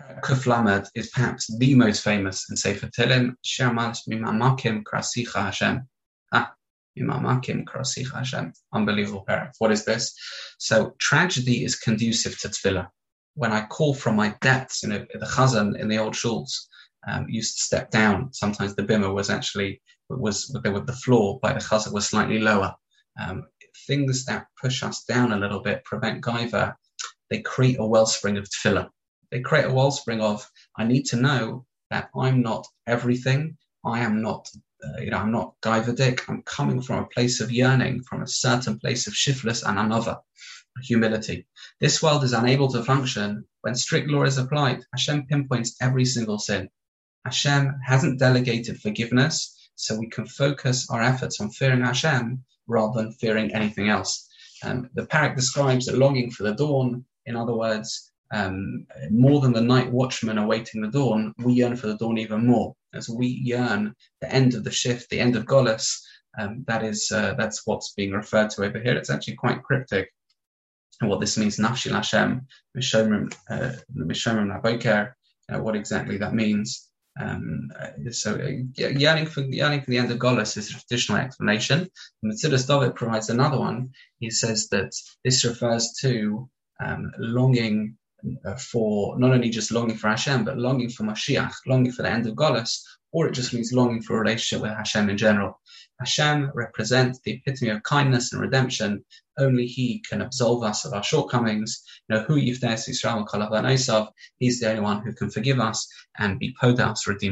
Kuf Lamed is perhaps the most famous in Sefer Tehillim. Sherman Mimamakim Krasicha Hashem. Ah, Mimamakim Krasicha Hashem. Unbelievable perek. What is this? So tragedy is conducive to tefillah. When I call from my depths, you know, the chazan in the old shuls um, used to step down. Sometimes the bimah was actually was with the floor by the chazan was slightly lower. Um, things that push us down a little bit prevent gaiva. They create a wellspring of tefillah they create a wellspring of I need to know that I'm not everything. I am not, uh, you know, I'm not gaivadik. I'm coming from a place of yearning, from a certain place of shiflus and another humility. This world is unable to function when strict law is applied. Hashem pinpoints every single sin. Hashem hasn't delegated forgiveness, so we can focus our efforts on fearing Hashem rather than fearing anything else. Um, the perek describes a longing for the dawn. In other words, um, more than the night watchman awaiting the dawn, we yearn for the dawn even more. As we yearn the end of the shift, the end of Golis, um, that is uh, that's what's being referred to over here. It's actually quite cryptic. And what this means, Nafshi Lashem, Mishomrim uh, Naboker, uh, what exactly that means. Um, uh, so uh, yearning for yearning for the end of Golis is a traditional explanation. Metzudas David provides another one. He says that this refers to um, longing Uh, for not only just longing for Hashem, but longing for Mashiach, longing for the end of Golis, or it just means longing for a relationship with Hashem in general. Hashem represents the epitome of kindness and redemption. Only He can absolve us of our shortcomings. You know, who Yiftes Yisrael Kalav He's the only one who can forgive us and be podas redeemed.